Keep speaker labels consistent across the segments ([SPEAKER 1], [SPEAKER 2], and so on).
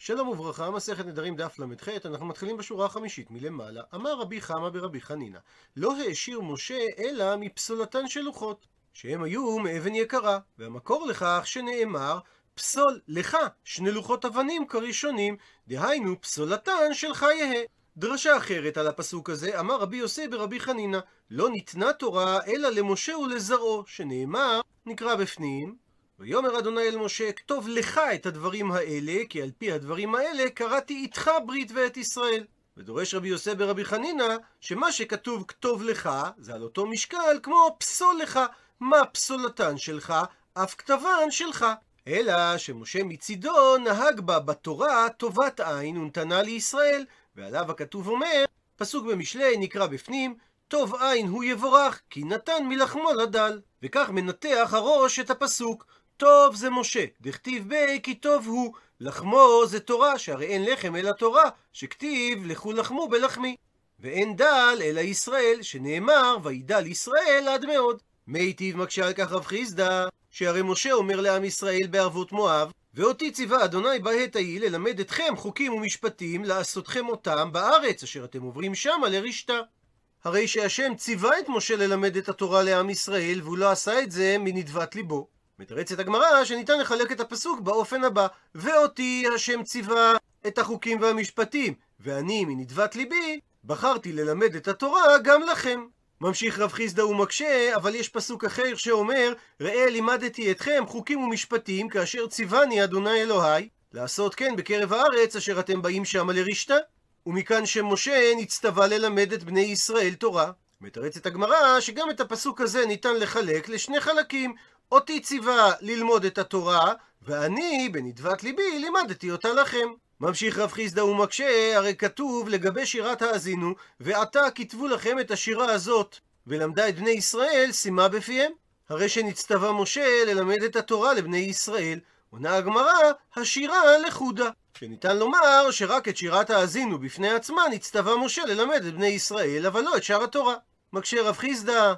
[SPEAKER 1] שלום וברכה, מסכת נדרים דף ל"ח, אנחנו מתחילים בשורה החמישית מלמעלה. אמר רבי חמא ברבי חנינא, לא העשיר משה אלא מפסולתן של לוחות, שהם היו מאבן יקרה, והמקור לכך שנאמר, פסול לך שני לוחות אבנים כראשונים, דהיינו פסולתן של חייהה. דרשה אחרת על הפסוק הזה, אמר רבי יוסי ברבי חנינא, לא ניתנה תורה אלא למשה ולזרעו, שנאמר, נקרא בפנים, ויאמר אדוני אל משה, כתוב לך את הדברים האלה, כי על פי הדברים האלה קראתי איתך ברית ואת ישראל. ודורש רבי יוסף ברבי חנינא, שמה שכתוב כתוב לך, זה על אותו משקל כמו פסול לך. מה פסולתן שלך? אף כתבן שלך. אלא שמשה מצידו נהג בה בתורה טובת עין ונתנה לישראל, ועליו הכתוב אומר, פסוק במשלי נקרא בפנים, טוב עין הוא יבורך, כי נתן מלחמו לדל. וכך מנתח הראש את הפסוק. טוב זה משה, דכתיב בי כי טוב הוא, לחמו זה תורה, שהרי אין לחם אלא תורה, שכתיב לכו לחמו בלחמי. ואין דל אלא ישראל, שנאמר וידל ישראל עד מאוד. מיטיב מקשה על כך רב חיסדא, שהרי משה אומר לעם ישראל בערבות מואב, ואותי ציווה אדוני בעת ההיא ללמד אתכם חוקים ומשפטים, לעשותכם אותם בארץ, אשר אתם עוברים שמה לרשתה. הרי שהשם ציווה את משה ללמד את התורה לעם ישראל, והוא לא עשה את זה מנדבת ליבו. מתרצת הגמרא שניתן לחלק את הפסוק באופן הבא: ואותי השם ציווה את החוקים והמשפטים, ואני מנדבת ליבי בחרתי ללמד את התורה גם לכם. ממשיך רב חיסדא ומקשה, אבל יש פסוק אחר שאומר, ראה לימדתי אתכם חוקים ומשפטים כאשר ציווני אדוני אלוהי, לעשות כן בקרב הארץ אשר אתם באים שמה לרשתה. ומכאן שמשה נצטווה ללמד את בני ישראל תורה. מתרצת הגמרא שגם את הפסוק הזה ניתן לחלק לשני חלקים. אותי ציווה ללמוד את התורה, ואני, בנדבת ליבי, לימדתי אותה לכם. ממשיך רב חיסדא ומקשה, הרי כתוב לגבי שירת האזינו, ועתה כתבו לכם את השירה הזאת, ולמדה את בני ישראל, שימה בפיהם. הרי שנצטווה משה ללמד את התורה לבני ישראל, עונה הגמרא, השירה לחודה. שניתן לומר שרק את שירת האזינו בפני עצמה נצטווה משה ללמד את בני ישראל, אבל לא את שאר התורה. מקשה רב חיסדא,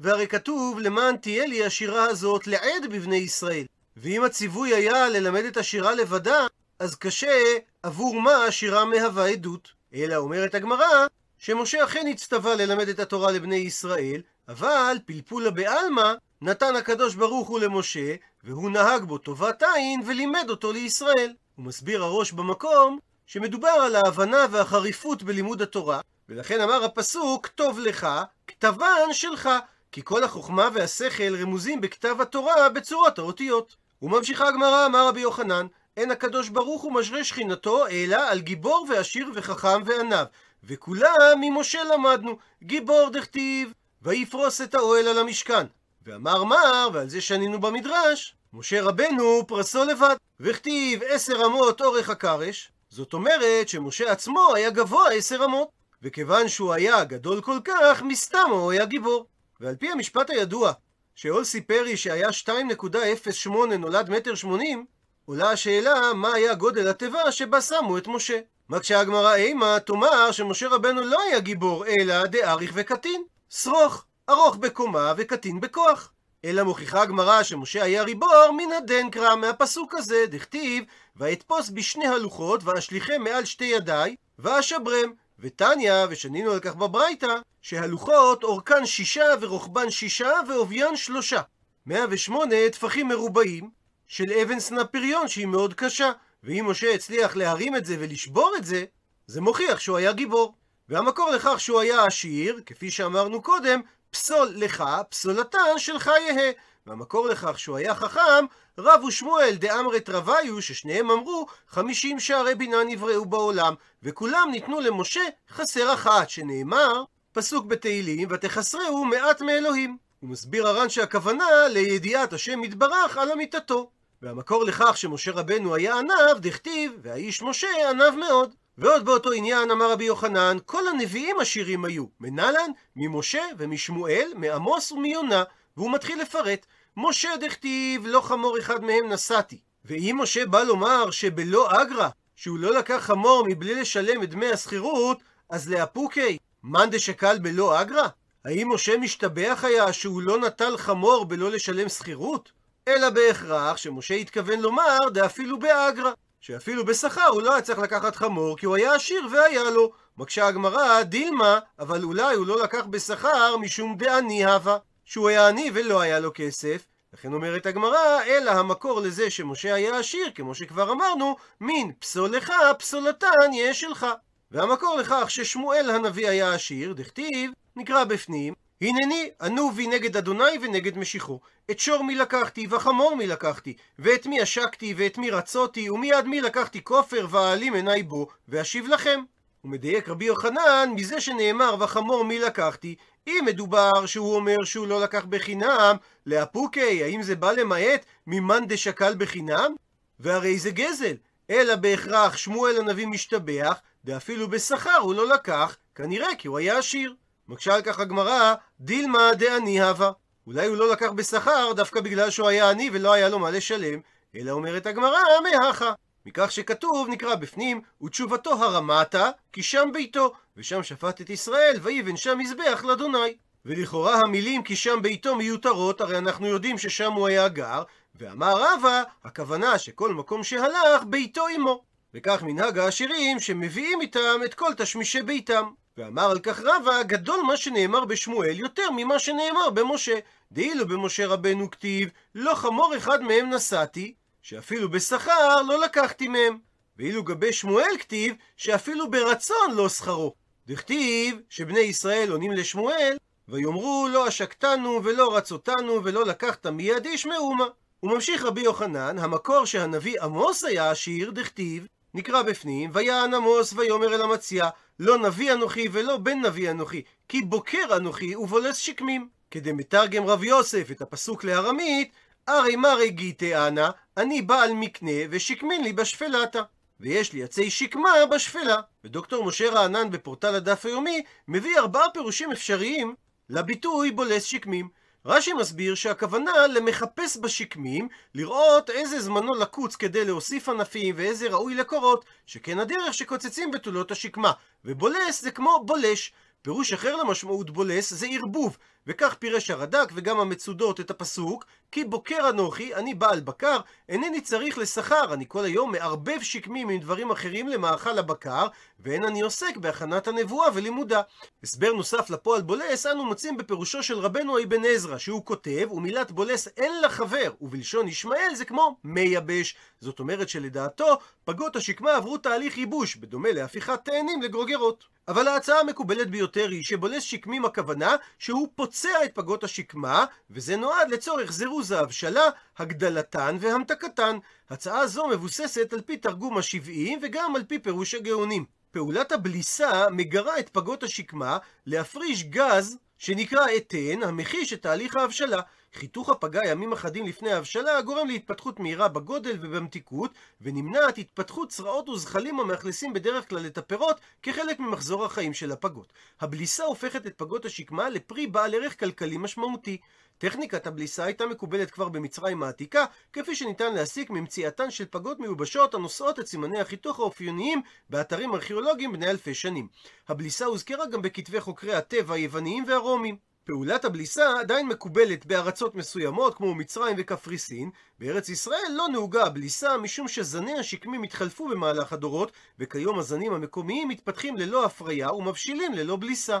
[SPEAKER 1] והרי כתוב למען תהיה לי השירה הזאת לעד בבני ישראל. ואם הציווי היה ללמד את השירה לבדה, אז קשה עבור מה השירה מהווה עדות. אלא אומרת הגמרא, שמשה אכן הצטווה ללמד את התורה לבני ישראל, אבל פלפולה בעלמא נתן הקדוש ברוך הוא למשה, והוא נהג בו טובת עין ולימד אותו לישראל. הוא מסביר הראש במקום שמדובר על ההבנה והחריפות בלימוד התורה, ולכן אמר הפסוק, טוב לך, כתבן שלך, כי כל החוכמה והשכל רמוזים בכתב התורה בצורת האותיות. וממשיכה הגמרא, אמר רבי יוחנן, אין הקדוש ברוך הוא משרה שכינתו, אלא על גיבור ועשיר וחכם ועניו. וכולם ממשה למדנו, גיבור דכתיב, ויפרוס את האוהל על המשכן. ואמר מר, ועל זה שנינו במדרש, משה רבנו פרסו לבד, וכתיב עשר אמות אורך הקרש, זאת אומרת שמשה עצמו היה גבוה עשר אמות, וכיוון שהוא היה גדול כל כך, מסתם הוא היה גיבור. ועל פי המשפט הידוע, שאול סיפרי שהיה 2.08 נולד מטר שמונים, עולה השאלה מה היה גודל התיבה שבה שמו את משה. מקשה הגמרא אימה תאמר שמשה רבנו לא היה גיבור, אלא דאריך וקטין. שרוך, ארוך בקומה וקטין בכוח. אלא מוכיחה הגמרא שמשה היה ריבור מן הדנקרא, מהפסוק הזה, דכתיב, ואתפוס בשני הלוחות, ואשליכם מעל שתי ידיי, ואשברם. ותניא, ושנינו על כך בברייתא, שהלוחות אורכן שישה ורוחבן שישה ועוביין שלושה. 108 טפחים מרובעים של אבן סנפיריון שהיא מאוד קשה, ואם משה הצליח להרים את זה ולשבור את זה, זה מוכיח שהוא היה גיבור. והמקור לכך שהוא היה עשיר, כפי שאמרנו קודם, פסול לך, פסולתן שלך יהא. והמקור לכך שהוא היה חכם, רב ושמואל דאמרת רוויו, ששניהם אמרו, חמישים שערי בינה נבראו בעולם, וכולם ניתנו למשה חסר אחת, שנאמר, פסוק בתהילים, ותחסרהו מעט מאלוהים. הוא מסביר הר"ן שהכוונה לידיעת השם יתברך על אמיתתו. והמקור לכך שמשה רבנו היה עניו, דכתיב, והאיש משה עניו מאוד. ועוד באותו עניין אמר רבי יוחנן, כל הנביאים עשירים היו, מנלן, ממשה ומשמואל, מעמוס ומיונה, והוא מתחיל לפרט. משה דכתיב, לא חמור אחד מהם נשאתי. ואם משה בא לומר שבלא אגרא, שהוא לא לקח חמור מבלי לשלם את דמי השכירות, אז לאפוקי, מאן דשקל בלא אגרא? האם משה משתבח היה שהוא לא נטל חמור בלא לשלם שכירות? אלא בהכרח שמשה התכוון לומר דאפילו באגרא, שאפילו בשכר הוא לא היה צריך לקחת חמור, כי הוא היה עשיר והיה לו. מקשה הגמרא, דילמה, אבל אולי הוא לא לקח בשכר משום דעני הווה, שהוא היה עני ולא היה לו כסף. לכן אומרת הגמרא, אלא המקור לזה שמשה היה עשיר, כמו שכבר אמרנו, מן פסולך פסולתן יהיה שלך. והמקור לכך ששמואל הנביא היה עשיר, דכתיב, נקרא בפנים, הנני ענובי נגד אדוני ונגד משיחו. את שור מי לקחתי, וחמור מי לקחתי, ואת מי עשקתי, ואת מי רצותי, ומיד מי לקחתי כופר, ואעלים עיני בו, ואשיב לכם. ומדייק רבי יוחנן מזה שנאמר וחמור מי לקחתי, אם מדובר שהוא אומר שהוא לא לקח בחינם, לאפוקי, האם זה בא למעט ממאן דשקל בחינם? והרי זה גזל, אלא בהכרח שמואל הנביא משתבח, ואפילו בשכר הוא לא לקח, כנראה כי הוא היה עשיר. מקשה על כך הגמרא, דילמה דעני הווה. אולי הוא לא לקח בשכר דווקא בגלל שהוא היה עני ולא היה לו מה לשלם, אלא אומרת הגמרא, מהכה. מכך שכתוב, נקרא בפנים, ותשובתו הרמתה, כי שם ביתו, ושם שפט את ישראל, ויבן שם מזבח לאדוני. ולכאורה המילים כי שם ביתו מיותרות, הרי אנחנו יודעים ששם הוא היה גר, ואמר רבא, הכוונה שכל מקום שהלך, ביתו עמו. וכך מנהג העשירים שמביאים איתם את כל תשמישי ביתם. ואמר על כך רבא, גדול מה שנאמר בשמואל יותר ממה שנאמר במשה. דאילו במשה רבנו כתיב, לא חמור אחד מהם נשאתי, שאפילו בשכר לא לקחתי מהם. ואילו גבי שמואל כתיב, שאפילו ברצון לא שכרו. דכתיב שבני ישראל עונים לשמואל, ויאמרו לא עשקתנו ולא רצותנו ולא לקחת מיד איש מאומה. וממשיך רבי יוחנן, המקור שהנביא עמוס היה עשיר, דכתיב, נקרא בפנים, ויען עמוס ויאמר אל המציע, לא נביא אנוכי ולא בן נביא אנוכי, כי בוקר אנוכי ובולס שקמים. כדי מתרגם רב יוסף את הפסוק לארמית, ארי מרי גיטי אנא, אני בעל מקנה ושקמין לי בשפלתה. ויש לי עצי שקמה בשפלה. ודוקטור משה רענן בפורטל הדף היומי מביא ארבעה פירושים אפשריים לביטוי בולס שקמים. רש"י מסביר שהכוונה למחפש בשקמים, לראות איזה זמנו לקוץ כדי להוסיף ענפים ואיזה ראוי לקורות, שכן הדרך שקוצצים בתולות השקמה. ובולס זה כמו בולש. פירוש אחר למשמעות בולס זה ערבוב, וכך פירש הרד"ק וגם המצודות את הפסוק כי בוקר אנוכי, אני בעל בקר, אינני צריך לשכר, אני כל היום מערבב שקמים עם דברים אחרים למאכל הבקר, ואין אני עוסק בהכנת הנבואה ולימודה. הסבר נוסף לפועל בולס אנו מוצאים בפירושו של רבנו אבן עזרא, שהוא כותב, ומילת בולס אין לה חבר, ובלשון ישמעאל זה כמו מייבש. זאת אומרת שלדעתו, פגות השקמה עברו תהליך ייבוש, בדומה להפיכת תאנים לגרוגרות. אבל ההצעה המקובלת ביותר היא שבולס שקמים הכוונה שהוא פוצע את פגות השקמה, וזה נועד לצורך זירוז ההבשלה, הגדלתן והמתקתן. הצעה זו מבוססת על פי תרגום השבעים וגם על פי פירוש הגאונים. פעולת הבליסה מגרה את פגות השקמה להפריש גז שנקרא אתן, המחיש את תהליך ההבשלה. חיתוך הפגה ימים אחדים לפני ההבשלה גורם להתפתחות מהירה בגודל ובמתיקות, ונמנעת התפתחות צרעות וזחלים המאכלסים בדרך כלל את הפירות כחלק ממחזור החיים של הפגות. הבליסה הופכת את פגות השקמה לפרי בעל ערך כלכלי משמעותי. טכניקת הבליסה הייתה מקובלת כבר במצרים העתיקה, כפי שניתן להסיק ממציאתן של פגות מיובשות הנושאות את סימני החיתוך האופייניים באתרים ארכיאולוגיים בני אלפי שנים. הבליסה הוזכרה גם בכתבי חוקרי הטבע היווניים והרומים. פעולת הבליסה עדיין מקובלת בארצות מסוימות כמו מצרים וקפריסין, בארץ ישראל לא נהוגה הבליסה משום שזני השקמים התחלפו במהלך הדורות, וכיום הזנים המקומיים מתפתחים ללא הפריה ומבשילים ללא בליסה.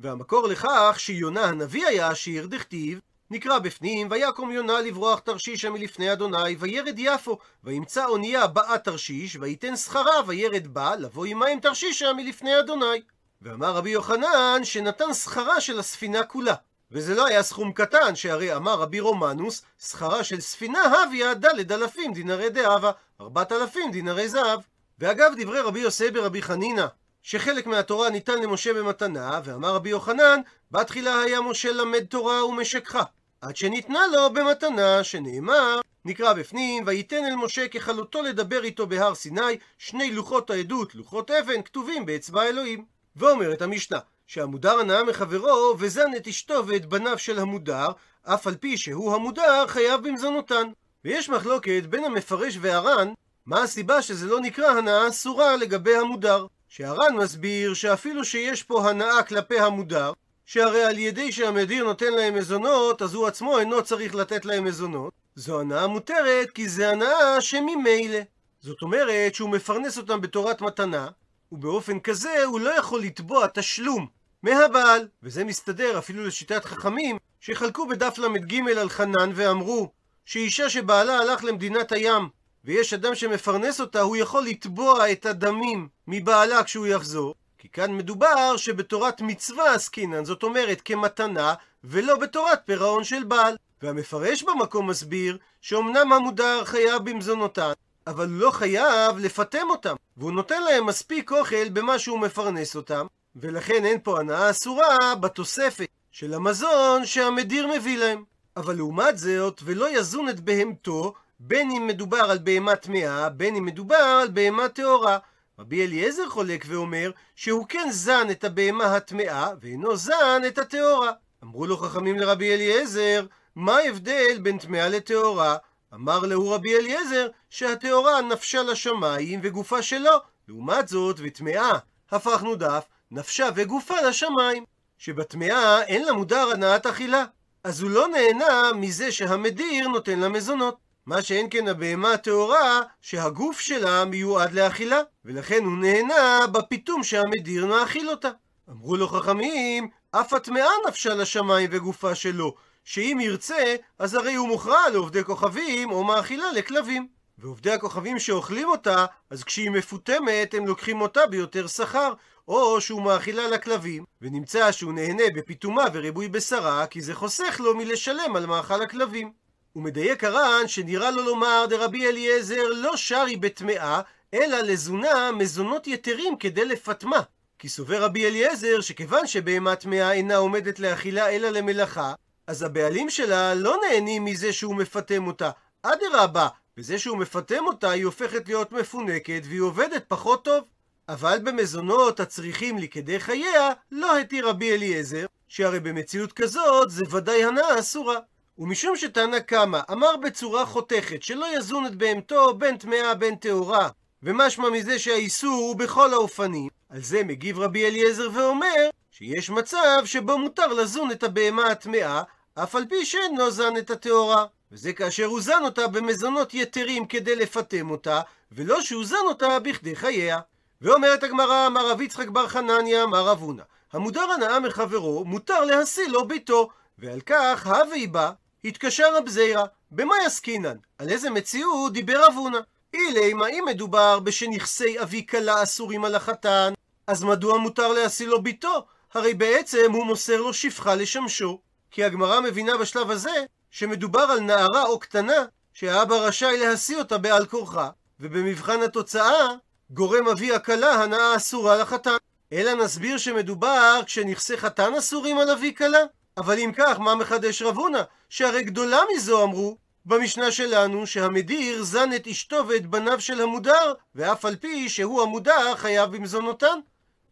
[SPEAKER 1] והמקור לכך שיונה הנביא היה עשיר, דכתיב, נקרא בפנים, ויקום יונה לברוח תרשישה מלפני אדוני, וירד יפו, וימצא אונייה באה תרשיש, ויתן שכרה, וירד בה, לבוא עמהם תרשישה מלפני אדוני. ואמר רבי יוחנן שנתן שכרה של הספינה כולה. וזה לא היה סכום קטן, שהרי אמר רבי רומנוס, שכרה של ספינה הביה דלת אלפים דינרי דאבה, ארבעת אלפים דינרי זהב. ואגב דברי רבי יוסי ברבי חנינא, שחלק מהתורה ניתן למשה במתנה, ואמר רבי יוחנן, בתחילה היה משה למד תורה ומשכחה, עד שניתנה לו במתנה, שנאמר, נקרא בפנים, וייתן אל משה ככלותו לדבר איתו בהר סיני, שני לוחות העדות, לוחות אבן, כתובים באצבע אלוהים. ואומרת המשנה, שהמודר הנאה מחברו, וזן את אשתו ואת בניו של המודר, אף על פי שהוא המודר חייב במזונותן. ויש מחלוקת בין המפרש והר"ן, מה הסיבה שזה לא נקרא הנאה אסורה לגבי המודר. שהר"ן מסביר שאפילו שיש פה הנאה כלפי המודר, שהרי על ידי שהמדיר נותן להם מזונות, אז הוא עצמו אינו צריך לתת להם מזונות, זו הנאה מותרת כי זה הנאה שממילא. זאת אומרת שהוא מפרנס אותם בתורת מתנה, ובאופן כזה הוא לא יכול לתבוע תשלום מהבעל. וזה מסתדר אפילו לשיטת חכמים, שחלקו בדף ל"ג על חנן ואמרו שאישה שבעלה הלך למדינת הים ויש אדם שמפרנס אותה, הוא יכול לתבוע את הדמים מבעלה כשהוא יחזור. כי כאן מדובר שבתורת מצווה עסקינן, זאת אומרת כמתנה, ולא בתורת פירעון של בעל. והמפרש במקום מסביר שאומנם המודר חייב במזונותן, אבל הוא לא חייב לפטם אותם, והוא נותן להם מספיק אוכל במה שהוא מפרנס אותם, ולכן אין פה הנאה אסורה בתוספת של המזון שהמדיר מביא להם. אבל לעומת זאת, ולא יזון את בהמתו, בין אם מדובר על בהמה טמאה, בין אם מדובר על בהמה טהורה. רבי אליעזר חולק ואומר שהוא כן זן את הבהמה הטמאה, ואינו זן את הטהורה. אמרו לו חכמים לרבי אליעזר, מה ההבדל בין טמאה לטהורה? אמר להו רבי אליעזר שהטהורה נפשה לשמיים וגופה שלו. לעומת זאת, וטמאה, הפכנו דף, נפשה וגופה לשמיים. שבטמאה אין לה מודר הנאת אכילה. אז הוא לא נהנה מזה שהמדיר נותן לה מזונות. מה שאין כן הבהמה הטהורה, שהגוף שלה מיועד לאכילה, ולכן הוא נהנה בפיתום שהמדיר מאכיל אותה. אמרו לו חכמים, אף הטמאה נפשה לשמיים וגופה שלו, שאם ירצה, אז הרי הוא מוכרע לעובדי כוכבים או מאכילה לכלבים. ועובדי הכוכבים שאוכלים אותה, אז כשהיא מפותמת הם לוקחים אותה ביותר שכר, או שהוא מאכילה לכלבים, ונמצא שהוא נהנה בפיתומה וריבוי בשרה, כי זה חוסך לו מלשלם על מאכל הכלבים. הוא מדייק הר"ן שנראה לו לומר דרבי אליעזר לא שרי בטמאה, אלא לזונה מזונות יתרים כדי לפטמה. כי סובר רבי אליעזר שכיוון שבהמה טמאה אינה עומדת לאכילה אלא למלאכה, אז הבעלים שלה לא נהנים מזה שהוא מפטם אותה. אדרבה, בזה שהוא מפטם אותה היא הופכת להיות מפונקת והיא עובדת פחות טוב. אבל במזונות הצריכים לי כדי חייה, לא התיר רבי אליעזר, שהרי במציאות כזאת זה ודאי הנאה אסורה. ומשום שתנא קמא אמר בצורה חותכת שלא יזון את בהמתו בין טמאה בין טהורה, ומשמע מזה שהאיסור הוא בכל האופנים, על זה מגיב רבי אליעזר ואומר שיש מצב שבו מותר לזון את הבהמה הטמאה, אף על פי שאינו זן את הטהורה. וזה כאשר הוא זן אותה במזונות יתרים כדי לפטם אותה, ולא שהוא זן אותה בכדי חייה. ואומרת הגמרא, אמר רב יצחק בר חנניה, אמר רב הונא, המודר הנאה מחברו, מותר להשיא לו ביתו, ועל כך הווי בא, התקשר רב זיירא, במה יסקינן? על איזה מציאות דיבר רב הונא? אילי, מה אם מדובר בשנכסי אבי כלה אסורים על החתן, אז מדוע מותר להשיא לו ביתו? הרי בעצם הוא מוסר לו שפחה לשמשו. כי הגמרא מבינה בשלב הזה שמדובר על נערה או קטנה שהאבא רשאי להשיא אותה בעל כורחה, ובמבחן התוצאה גורם אבי הכלה הנאה אסורה לחתן. אלא נסביר שמדובר כשנכסי חתן אסורים על אבי כלה. אבל אם כך, מה מחדש רב הונא? שהרי גדולה מזו אמרו במשנה שלנו שהמדיר זן את אשתו ואת בניו של המודר, ואף על פי שהוא המודר חייב במזונותן.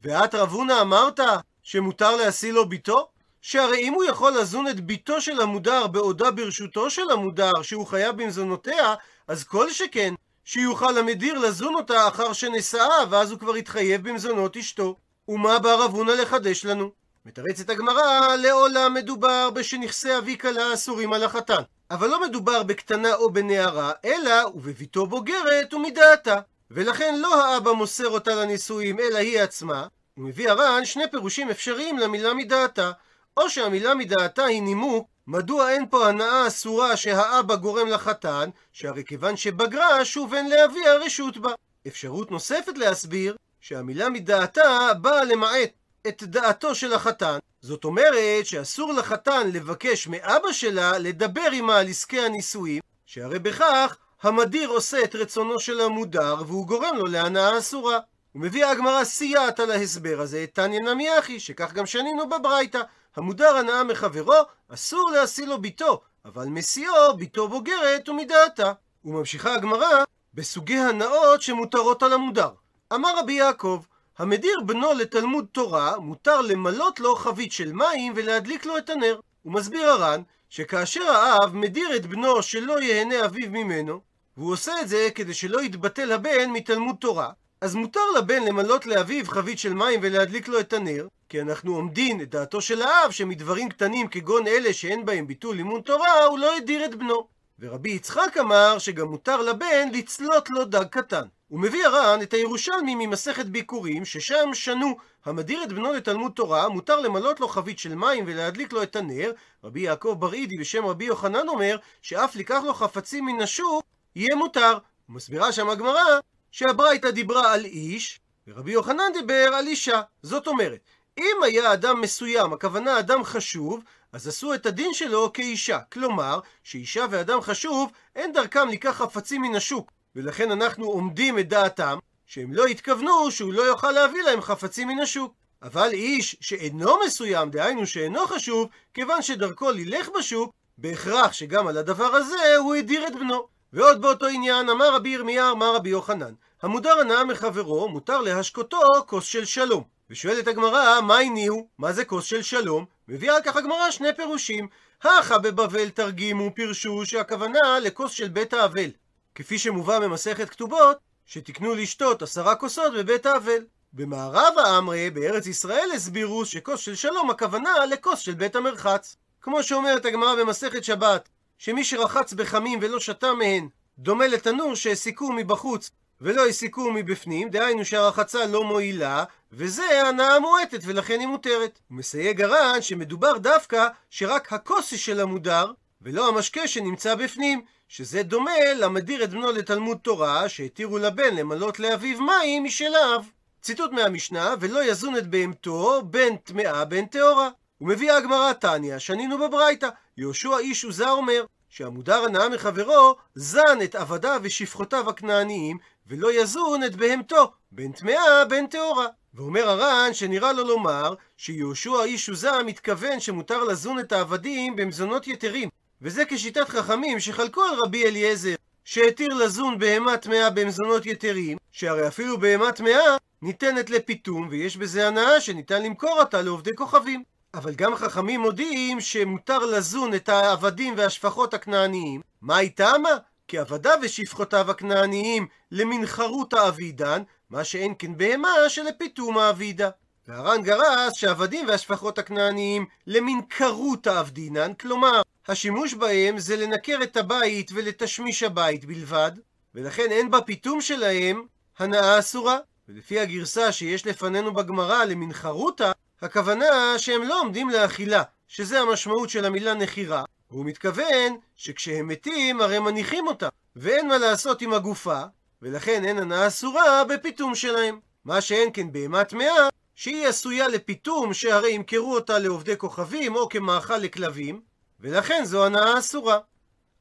[SPEAKER 1] ואת רב הונא אמרת שמותר להשיא לו ביתו? שהרי אם הוא יכול לזון את ביתו של המודר בעודה ברשותו של המודר שהוא חייב במזונותיה, אז כל שכן שיוכל המדיר לזון אותה אחר שנשאה, ואז הוא כבר יתחייב במזונות אשתו. ומה בא רב הונא לחדש לנו? מתרצת הגמרא, לעולם מדובר בשנכסי אבי כלה אסורים על החתן. אבל לא מדובר בקטנה או בנערה, אלא ובביתו בוגרת ומדעתה. ולכן לא האבא מוסר אותה לנישואים, אלא היא עצמה. הוא מביא הר"ן שני פירושים אפשריים למילה מדעתה. או שהמילה מדעתה היא נימוק מדוע אין פה הנאה אסורה שהאבא גורם לחתן, שהרי כיוון שבגרה שוב אין לאבי הרשות בה. אפשרות נוספת להסביר שהמילה מדעתה באה למעט את דעתו של החתן. זאת אומרת שאסור לחתן לבקש מאבא שלה לדבר עמה על עסקי הנישואים, שהרי בכך המדיר עושה את רצונו של המודר והוא גורם לו להנאה אסורה. ומביאה הגמרא סייעת על ההסבר הזה את תניא נמי אחי, שכך גם שנינו בברייתא. המודר הנאה מחברו, אסור להשיא לו ביתו, אבל משיאו ביתו בוגרת ומדעתה. וממשיכה הגמרא בסוגי הנאות שמותרות על המודר. אמר רבי יעקב, המדיר בנו לתלמוד תורה, מותר למלות לו חבית של מים ולהדליק לו את הנר. הוא מסביר הר"ן, שכאשר האב מדיר את בנו שלא ייהנה אביו ממנו, והוא עושה את זה כדי שלא יתבטל הבן מתלמוד תורה, אז מותר לבן למלות לאביו חבית של מים ולהדליק לו את הנר, כי אנחנו עומדים את דעתו של האב שמדברים קטנים כגון אלה שאין בהם ביטול לימוד תורה, הוא לא הדיר את בנו. ורבי יצחק אמר שגם מותר לבן לצלות לו דג קטן. הוא מביא הר"ן את הירושלמי ממסכת ביקורים, ששם שנו המדיר את בנו לתלמוד תורה, מותר למלות לו חבית של מים ולהדליק לו את הנר. רבי יעקב בראידי בשם רבי יוחנן אומר, שאף לקח לו חפצים מן השוק, יהיה מותר. ומסבירה שם הגמרא, שהברייתא דיברה על איש, ורבי יוחנן דיבר על אישה. זאת אומרת, אם היה אדם מסוים, הכוונה אדם חשוב, אז עשו את הדין שלו כאישה. כלומר, שאישה ואדם חשוב, אין דרכם לקח חפצים מן השוק. ולכן אנחנו עומדים את דעתם, שהם לא התכוונו שהוא לא יוכל להביא להם חפצים מן השוק. אבל איש שאינו מסוים, דהיינו שאינו חשוב, כיוון שדרכו לילך בשוק, בהכרח שגם על הדבר הזה הוא הדיר את בנו. ועוד באותו עניין, אמר רבי ירמיה, אמר רבי יוחנן, המודר הנאה מחברו, מותר להשקותו כוס של שלום. ושואלת הגמרא, מה הניעו? מה זה כוס של שלום? מביאה על כך הגמרא שני פירושים. הכה בבבל תרגימו פירשו שהכוונה לכוס של בית האבל. כפי שמובא במסכת כתובות, שתקנו לשתות עשרה כוסות בבית האבל. במערב האמרי, בארץ ישראל, הסבירו שכוס של שלום הכוונה לכוס של בית המרחץ. כמו שאומרת הגמרא במסכת שבת, שמי שרחץ בחמים ולא שתה מהן, דומה לתנור שהעסיקו מבחוץ ולא העסיקו מבפנים, דהיינו שהרחצה לא מועילה, וזה הנאה מועטת ולכן היא מותרת. הוא מסייג הר"ן שמדובר דווקא שרק הכוס של המודר, ולא המשקה שנמצא בפנים, שזה דומה למדיר את בנו לתלמוד תורה, שהתירו לבן למלות לאביו מים משלב. ציטוט מהמשנה, ולא יזון את בהמתו בין טמאה בין טהורה. ומביאה הגמרא תניא, שנינו בברייתא, יהושע איש עוזה אומר, שהמודר הנאה מחברו, זן את עבדיו ושפחותיו הכנעניים, ולא יזון את בהמתו, בין טמאה בין טהורה. ואומר הר"ן שנראה לו לומר שיהושע איש עוזה מתכוון שמותר לזון את העבדים במזונות יתרים, וזה כשיטת חכמים שחלקו על רבי אליעזר, שהתיר לזון בהמה טמאה במזונות יתרים, שהרי אפילו בהמה טמאה ניתנת לפיתום, ויש בזה הנאה שניתן למכור אותה לעובדי כוכבים. אבל גם חכמים מודיעים שמותר לזון את העבדים והשפחות הכנעניים. מה היא טעמה? כי עבדיו ושפחותיו הכנעניים למנחרותא אבידן, מה שאין כן בהמה שלפיתום האבידה. והר"ן גרס שהעבדים והשפחות הכנעניים למנכרותא אבדינן, כלומר, השימוש בהם זה לנקר את הבית ולתשמיש הבית בלבד, ולכן אין בפיתום שלהם הנאה אסורה. ולפי הגרסה שיש לפנינו בגמרא למנחרותא, הכוונה שהם לא עומדים לאכילה, שזה המשמעות של המילה נחירה. והוא מתכוון שכשהם מתים הרי מניחים אותם, ואין מה לעשות עם הגופה, ולכן אין הנאה אסורה בפיתום שלהם. מה שאין כן בהמה טמאה, שהיא עשויה לפיתום שהרי ימכרו אותה לעובדי כוכבים או כמאכל לכלבים, ולכן זו הנאה אסורה.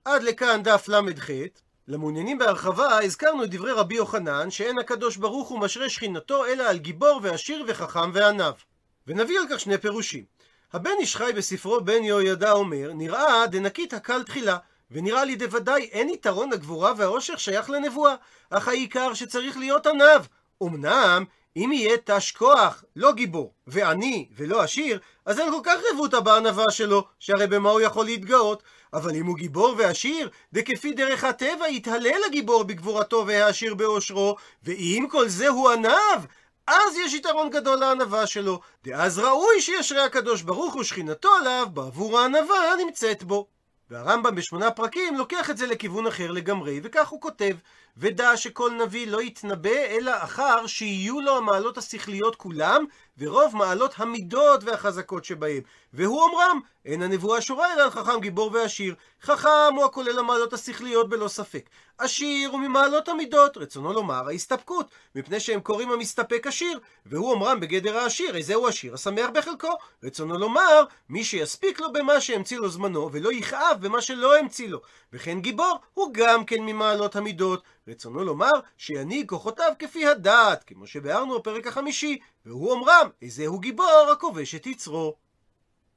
[SPEAKER 1] עד לכאן דף ל"ח. למעוניינים בהרחבה הזכרנו את דברי רבי יוחנן שאין הקדוש ברוך הוא משרה שכינתו אלא על גיבור ועשיר וחכם ועניו. ונביא על כך שני פירושים. הבן איש חי בספרו בן יהוידע אומר, נראה דנקית הקל תחילה, ונראה לי דוודאי אין יתרון הגבורה והעושר שייך לנבואה, אך העיקר שצריך להיות עניו. אמנם, אם יהיה תש כוח, לא גיבור, ועני ולא עשיר, אז אין כל כך רבותא בענווה שלו, שהרי במה הוא יכול להתגאות. אבל אם הוא גיבור ועשיר, דכפי דרך הטבע יתהלל הגיבור בגבורתו והעשיר בעושרו, ואם כל זה הוא עניו, אז יש יתרון גדול לענווה שלו, דאז ראוי שישרה הקדוש ברוך הוא שכינתו עליו, בעבור הענווה הנמצאת בו. והרמב"ם בשמונה פרקים לוקח את זה לכיוון אחר לגמרי, וכך הוא כותב: ודע שכל נביא לא יתנבא אלא אחר שיהיו לו המעלות השכליות כולם, ורוב מעלות המידות והחזקות שבהם. והוא אומרם, אין הנבואה שורה אלא על חכם גיבור ועשיר. חכם הוא הכולל המעלות השכליות בלא ספק. עשיר הוא ממעלות המידות, רצונו לומר ההסתפקות, מפני שהם קוראים המסתפק עשיר, והוא אומרם בגדר העשיר, איזהו עשיר השמח בחלקו. רצונו לומר, מי שיספיק לו במה שהמציא לו זמנו, ולא יכאב במה שלא המציא לו. וכן גיבור הוא גם כן ממעלות המידות. רצונו לומר שינהיג כוחותיו כפי הדעת, כמו שביארנו בפרק החמישי, והוא אומרם, איזהו גיבור הכובש את יצרו.